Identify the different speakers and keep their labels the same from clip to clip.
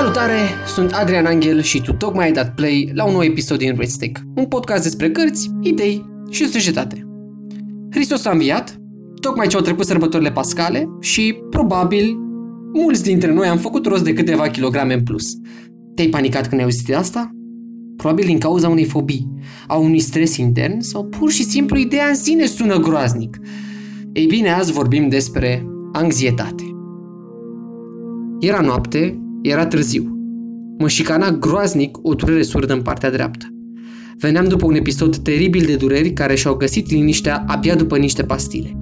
Speaker 1: Salutare, sunt Adrian Angel și tu tocmai ai dat play la un nou episod din Redstick, un podcast despre cărți, idei și societate. Hristos a înviat, tocmai ce au trecut sărbătorile pascale și, probabil, mulți dintre noi am făcut rost de câteva kilograme în plus. Te-ai panicat când ai auzit de asta? Probabil din cauza unei fobii, a unui stres intern sau pur și simplu ideea în sine sună groaznic. Ei bine, azi vorbim despre anxietate. Era noapte, era târziu. Mă șicana groaznic o durere surdă în partea dreaptă. Veneam după un episod teribil de dureri care și-au găsit liniștea abia după niște pastile.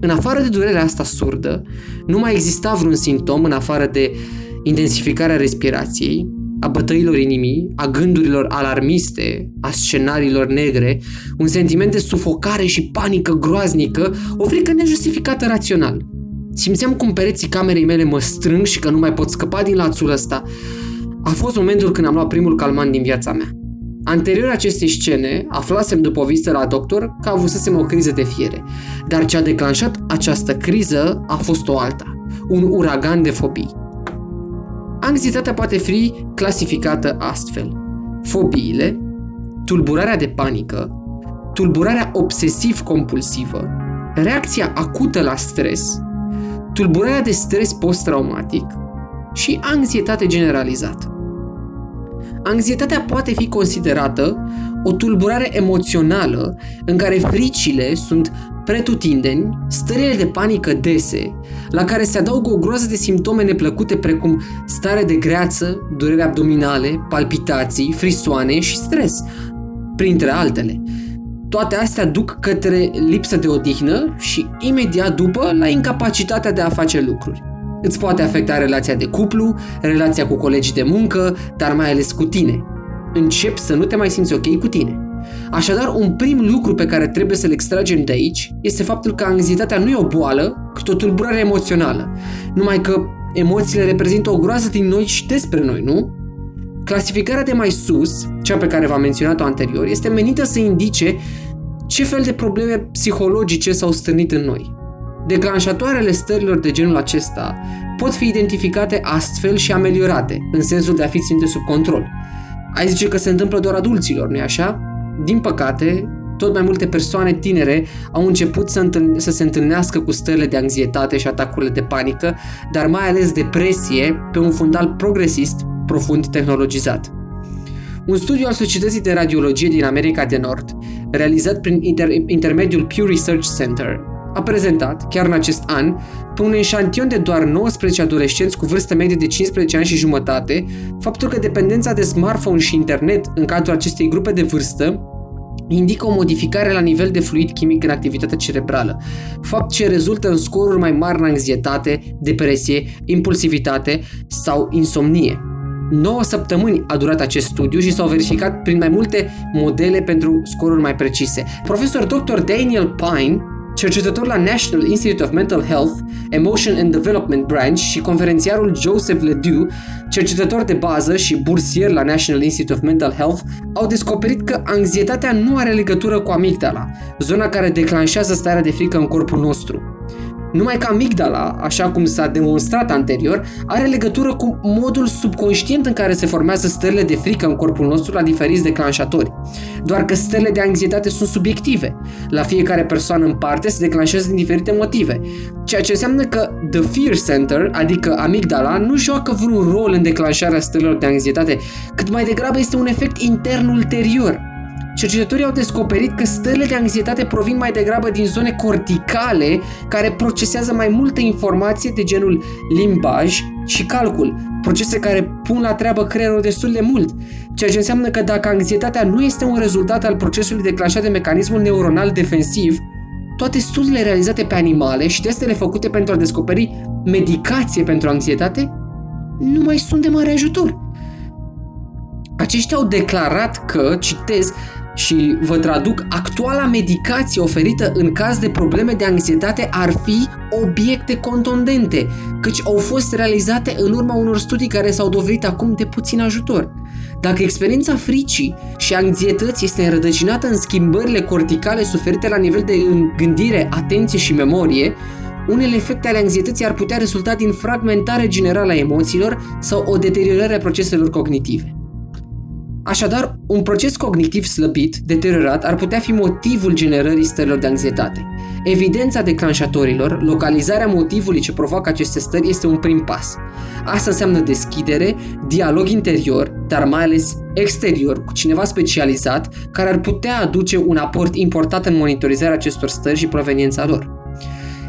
Speaker 1: În afară de durerea asta surdă, nu mai exista vreun simptom în afară de intensificarea respirației, a bătăilor inimii, a gândurilor alarmiste, a scenariilor negre, un sentiment de sufocare și panică groaznică, o frică nejustificată rațional. Simțeam cum pereții camerei mele mă strâng și că nu mai pot scăpa din lațul ăsta. A fost momentul când am luat primul calmant din viața mea. Anterior acestei scene, aflasem după o vizită la doctor că avusesem o criză de fiere, dar ce a declanșat această criză a fost o alta, un uragan de fobii. Anxietatea poate fi clasificată astfel. Fobiile, tulburarea de panică, tulburarea obsesiv-compulsivă, reacția acută la stres, tulburarea de stres post-traumatic și anxietate generalizată. Anxietatea poate fi considerată o tulburare emoțională în care fricile sunt pretutindeni, stările de panică dese, la care se adaugă o groază de simptome neplăcute precum stare de greață, durere abdominale, palpitații, frisoane și stres, printre altele. Toate astea duc către lipsă de odihnă și imediat după la incapacitatea de a face lucruri. Îți poate afecta relația de cuplu, relația cu colegii de muncă, dar mai ales cu tine. Începi să nu te mai simți ok cu tine. Așadar, un prim lucru pe care trebuie să-l extragem de aici este faptul că anxietatea nu e o boală, cât o tulburare emoțională. Numai că emoțiile reprezintă o groază din noi și despre noi, nu? Clasificarea de mai sus, cea pe care v-am menționat-o anterior, este menită să indice ce fel de probleme psihologice s-au stârnit în noi. Declanșatoarele stărilor de genul acesta pot fi identificate astfel și ameliorate, în sensul de a fi ținute sub control. Ai zice că se întâmplă doar adulților, nu-i așa? Din păcate, tot mai multe persoane tinere au început să, întâln- să se întâlnească cu stările de anxietate și atacurile de panică, dar mai ales depresie pe un fundal progresist profund tehnologizat. Un studiu al Societății de Radiologie din America de Nord, realizat prin inter- intermediul Pew Research Center, a prezentat, chiar în acest an, pe un eșantion de doar 19 adolescenți cu vârstă medie de 15 ani și jumătate, faptul că dependența de smartphone și internet în cadrul acestei grupe de vârstă indică o modificare la nivel de fluid chimic în activitatea cerebrală, fapt ce rezultă în scoruri mai mari în anxietate, depresie, impulsivitate sau insomnie. 9 săptămâni a durat acest studiu și s-au verificat prin mai multe modele pentru scoruri mai precise. Profesor Dr. Daniel Pine cercetător la National Institute of Mental Health, Emotion and Development Branch și conferențiarul Joseph Ledoux, cercetător de bază și bursier la National Institute of Mental Health, au descoperit că anxietatea nu are legătură cu amigdala, zona care declanșează starea de frică în corpul nostru. Numai că amigdala, așa cum s-a demonstrat anterior, are legătură cu modul subconștient în care se formează stările de frică în corpul nostru la diferiți declanșatori. Doar că stările de anxietate sunt subiective. La fiecare persoană în parte se declanșează din diferite motive. Ceea ce înseamnă că The Fear Center, adică amigdala, nu joacă vreun rol în declanșarea stărilor de anxietate, cât mai degrabă este un efect intern ulterior, Cercetătorii au descoperit că stările de anxietate provin mai degrabă din zone corticale care procesează mai multă informație de genul limbaj și calcul, procese care pun la treabă creierul destul de mult, ceea ce înseamnă că dacă anxietatea nu este un rezultat al procesului declanșat de mecanismul neuronal defensiv, toate studiile realizate pe animale și testele făcute pentru a descoperi medicație pentru anxietate nu mai sunt de mare ajutor. Aceștia au declarat că, citez, și vă traduc, actuala medicație oferită în caz de probleme de anxietate ar fi obiecte contundente, căci au fost realizate în urma unor studii care s-au dovedit acum de puțin ajutor. Dacă experiența fricii și anxietății este înrădăcinată în schimbările corticale suferite la nivel de gândire, atenție și memorie, unele efecte ale anxietății ar putea rezulta din fragmentare generală a emoțiilor sau o deteriorare a proceselor cognitive. Așadar, un proces cognitiv slăbit, deteriorat, ar putea fi motivul generării stărilor de anxietate. Evidența declanșatorilor, localizarea motivului ce provoacă aceste stări este un prim pas. Asta înseamnă deschidere, dialog interior, dar mai ales exterior, cu cineva specializat, care ar putea aduce un aport important în monitorizarea acestor stări și proveniența lor.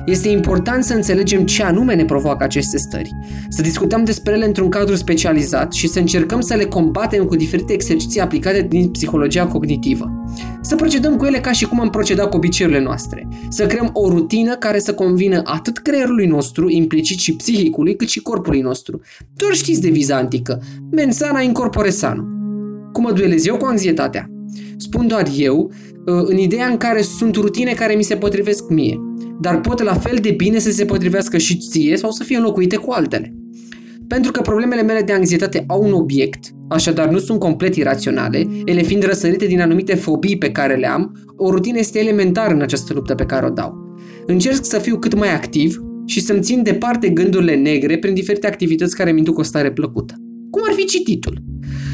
Speaker 1: Este important să înțelegem ce anume ne provoacă aceste stări, să discutăm despre ele într-un cadru specializat și să încercăm să le combatem cu diferite exerciții aplicate din psihologia cognitivă. Să procedăm cu ele ca și cum am procedat cu obiceiurile noastre. Să creăm o rutină care să convină atât creierului nostru, implicit și psihicului, cât și corpului nostru. Doar știți deviza antică, mensana in corpore sano. Cum mă duelez eu cu anxietatea? Spun doar eu, uh, în ideea în care sunt rutine care mi se potrivesc mie, dar pot la fel de bine să se potrivească și ție sau să fie înlocuite cu altele. Pentru că problemele mele de anxietate au un obiect, așadar nu sunt complet iraționale, ele fiind răsărite din anumite fobii pe care le am, o rutină este elementară în această luptă pe care o dau. Încerc să fiu cât mai activ și să-mi țin departe gândurile negre prin diferite activități care mi induc o stare plăcută. Cum ar fi cititul?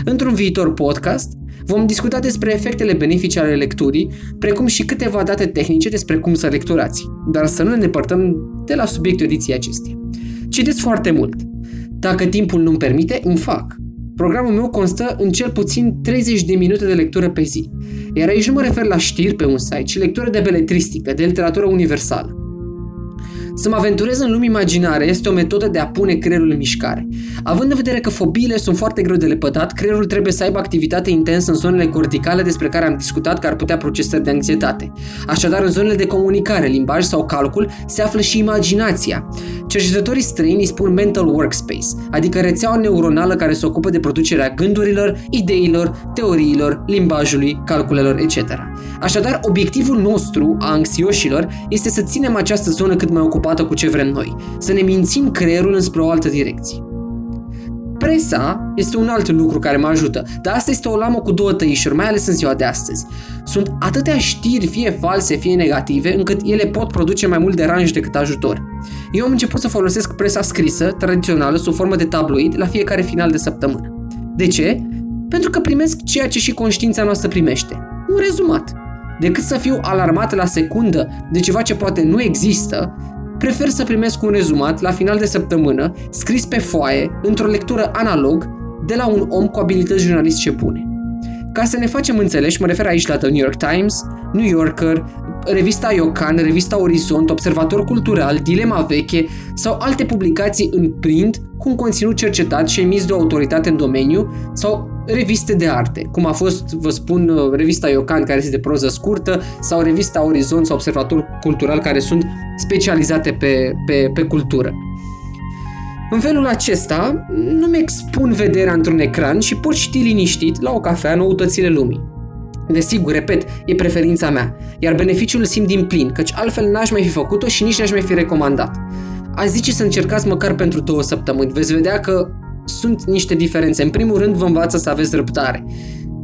Speaker 1: Într-un viitor podcast, Vom discuta despre efectele benefice ale lecturii, precum și câteva date tehnice despre cum să lecturați, dar să nu ne depărtăm de la subiectul ediției acesteia. Citesc foarte mult. Dacă timpul nu-mi permite, îmi fac. Programul meu constă în cel puțin 30 de minute de lectură pe zi. Iar aici nu mă refer la știri pe un site, ci lectură de beletristică, de literatură universală. Să mă aventurez în lumii imaginare este o metodă de a pune creierul în mișcare. Având în vedere că fobiile sunt foarte greu de lepădat, creierul trebuie să aibă activitate intensă în zonele corticale despre care am discutat că ar putea procesări de anxietate. Așadar, în zonele de comunicare, limbaj sau calcul, se află și imaginația. Cercetătorii străini îi spun mental workspace, adică rețeaua neuronală care se ocupă de producerea gândurilor, ideilor, teoriilor, limbajului, calculelor, etc. Așadar, obiectivul nostru, a anxioșilor, este să ținem această zonă cât mai ocupată ocupată cu ce vrem noi, să ne mințim creierul înspre o altă direcție. Presa este un alt lucru care mă ajută, dar asta este o lamă cu două tăișuri, mai ales în ziua de astăzi. Sunt atâtea știri, fie false, fie negative, încât ele pot produce mai mult deranj decât ajutor. Eu am început să folosesc presa scrisă, tradițională, sub formă de tabloid, la fiecare final de săptămână. De ce? Pentru că primesc ceea ce și conștiința noastră primește. Un rezumat. Decât să fiu alarmat la secundă de ceva ce poate nu există, prefer să primesc un rezumat la final de săptămână, scris pe foaie, într-o lectură analog, de la un om cu abilități jurnalistice bune. Ca să ne facem înțeleși, mă refer aici la The New York Times, New Yorker, revista Iocan, revista Orizont, Observator Cultural, Dilema Veche sau alte publicații în print cu un conținut cercetat și emis de o autoritate în domeniu sau reviste de arte, cum a fost, vă spun, uh, revista Iocan, care este de proză scurtă, sau revista Orizont sau Observator Cultural, care sunt specializate pe, pe, pe cultură. În felul acesta, nu-mi expun vederea într-un ecran și pot ști liniștit, la o cafea, noutățile lumii. Desigur, repet, e preferința mea, iar beneficiul îl simt din plin, căci altfel n-aș mai fi făcut-o și nici n-aș mai fi recomandat. Aș zice să încercați măcar pentru două săptămâni, veți vedea că sunt niște diferențe. În primul rând, vă învață să aveți răbdare.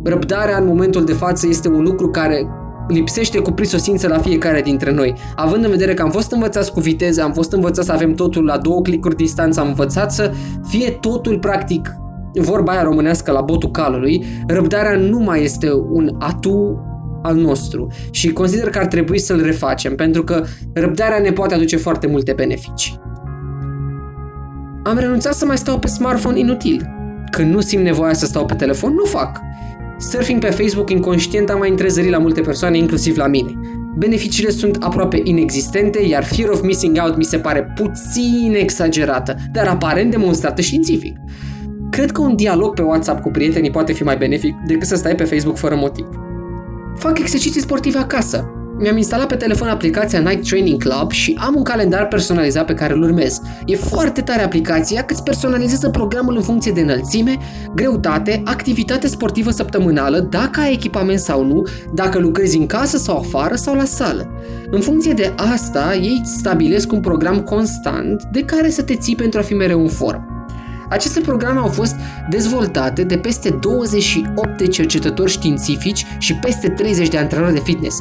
Speaker 1: Răbdarea în momentul de față este un lucru care lipsește cu prisosință la fiecare dintre noi. Având în vedere că am fost învățați cu viteză, am fost învățați să avem totul la două clicuri distanță, am învățat să fie totul practic vorba aia românească la botul calului, răbdarea nu mai este un atu al nostru și consider că ar trebui să-l refacem pentru că răbdarea ne poate aduce foarte multe beneficii. Am renunțat să mai stau pe smartphone inutil. Când nu simt nevoia să stau pe telefon, nu fac. Surfing pe Facebook inconștient a mai întrezărit la multe persoane, inclusiv la mine. Beneficiile sunt aproape inexistente, iar fear of missing out mi se pare puțin exagerată, dar aparent demonstrată științific. Cred că un dialog pe WhatsApp cu prietenii poate fi mai benefic decât să stai pe Facebook fără motiv. Fac exerciții sportive acasă. Mi-am instalat pe telefon aplicația Nike Training Club și am un calendar personalizat pe care îl urmez. E foarte tare aplicația că îți personalizează programul în funcție de înălțime, greutate, activitate sportivă săptămânală, dacă ai echipament sau nu, dacă lucrezi în casă sau afară sau la sală. În funcție de asta, ei stabilesc un program constant de care să te ții pentru a fi mereu în formă. Aceste programe au fost dezvoltate de peste 28 de cercetători științifici și peste 30 de antrenori de fitness.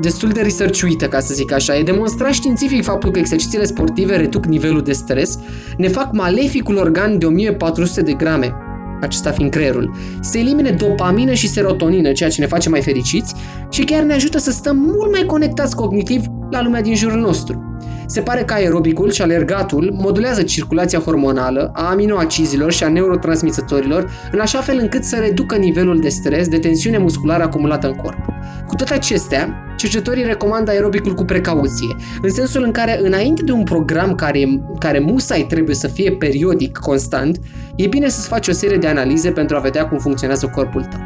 Speaker 1: Destul de researchuită, ca să zic așa. E demonstrat științific faptul că exercițiile sportive reduc nivelul de stres, ne fac maleficul organ de 1400 de grame, acesta fiind creierul, se elimine dopamină și serotonină, ceea ce ne face mai fericiți și chiar ne ajută să stăm mult mai conectați cognitiv la lumea din jurul nostru. Se pare că aerobicul și alergatul modulează circulația hormonală a aminoacizilor și a neurotransmisătorilor în așa fel încât să reducă nivelul de stres, de tensiune musculară acumulată în corp. Cu toate acestea, cercetătorii recomandă aerobicul cu precauție, în sensul în care înainte de un program care, care musai trebuie să fie periodic, constant, e bine să-ți faci o serie de analize pentru a vedea cum funcționează corpul tău.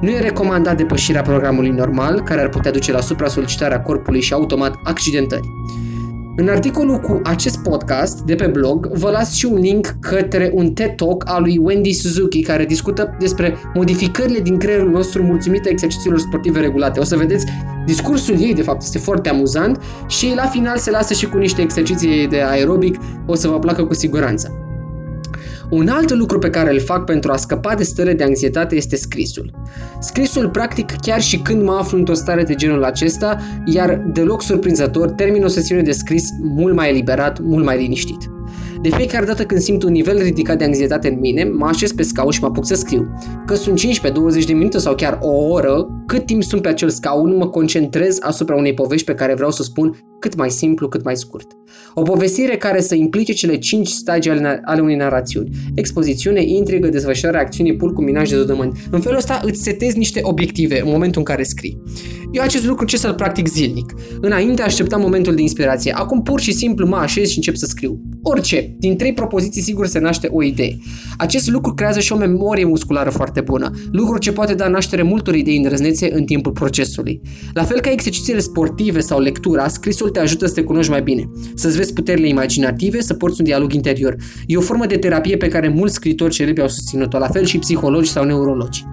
Speaker 1: Nu e recomandat depășirea programului normal, care ar putea duce la supra-solicitarea corpului și automat accidentări. În articolul cu acest podcast de pe blog vă las și un link către un TED Talk al lui Wendy Suzuki care discută despre modificările din creierul nostru mulțumită exercițiilor sportive regulate. O să vedeți, discursul ei de fapt este foarte amuzant și la final se lasă și cu niște exerciții de aerobic, o să vă placă cu siguranță. Un alt lucru pe care îl fac pentru a scăpa de stări de anxietate este scrisul. Scrisul, practic, chiar și când mă aflu într-o stare de genul acesta, iar deloc surprinzător, termin o sesiune de scris mult mai eliberat, mult mai liniștit. De fiecare dată când simt un nivel ridicat de anxietate în mine, mă așez pe scaun și mă apuc să scriu. Că sunt 15-20 de minute sau chiar o oră, cât timp sunt pe acel scaun, mă concentrez asupra unei povești pe care vreau să spun cât mai simplu, cât mai scurt. O povestire care să implice cele 5 stadii ale, ale unei narațiuni. Expozițiune, intrigă, desfășurare, acțiune, pul, minaj de zodământ. În felul ăsta îți setezi niște obiective în momentul în care scrii. Eu acest lucru ce să-l practic zilnic. Înainte așteptam momentul de inspirație. Acum pur și simplu mă așez și încep să scriu. Orice. Din trei propoziții sigur se naște o idee. Acest lucru creează și o memorie musculară foarte bună. Lucru ce poate da naștere multor idei îndrăznețe în timpul procesului. La fel ca exercițiile sportive sau lectura, scrisul te ajută să te cunoști mai bine, să-ți vezi puterile imaginative, să porți un dialog interior. E o formă de terapie pe care mulți scritori celebri au susținut-o, la fel și psihologi sau neurologi.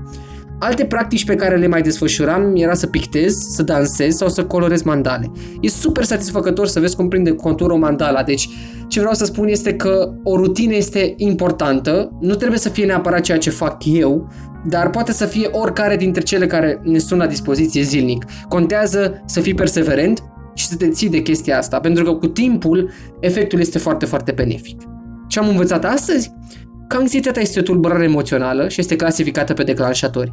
Speaker 1: Alte practici pe care le mai desfășuram era să pictez, să dansez sau să colorez mandale. E super satisfăcător să vezi cum prinde contur o mandala, deci ce vreau să spun este că o rutină este importantă, nu trebuie să fie neapărat ceea ce fac eu, dar poate să fie oricare dintre cele care ne sunt la dispoziție zilnic. Contează să fii perseverent și să te ții de chestia asta, pentru că cu timpul efectul este foarte, foarte benefic. Ce am învățat astăzi? Că anxietatea este o tulburare emoțională și este clasificată pe declanșatori.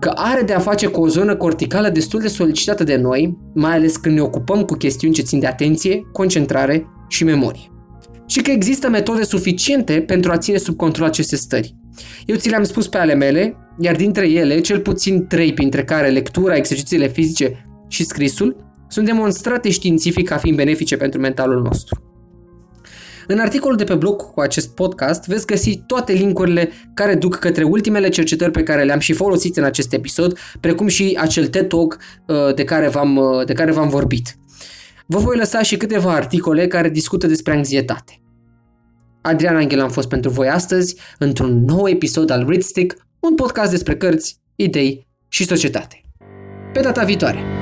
Speaker 1: Că are de a face cu o zonă corticală destul de solicitată de noi, mai ales când ne ocupăm cu chestiuni ce țin de atenție, concentrare și memorie. Și că există metode suficiente pentru a ține sub control aceste stări. Eu ți le-am spus pe ale mele, iar dintre ele, cel puțin trei, printre care lectura, exercițiile fizice și scrisul, sunt demonstrate științific ca fiind benefice pentru mentalul nostru. În articolul de pe blog cu acest podcast veți găsi toate linkurile care duc către ultimele cercetări pe care le-am și folosit în acest episod, precum și acel TED Talk uh, de care v-am, uh, de care v-am vorbit. Vă voi lăsa și câteva articole care discută despre anxietate. Adrian Angel am fost pentru voi astăzi într-un nou episod al Readstick, un podcast despre cărți, idei și societate. Pe data viitoare!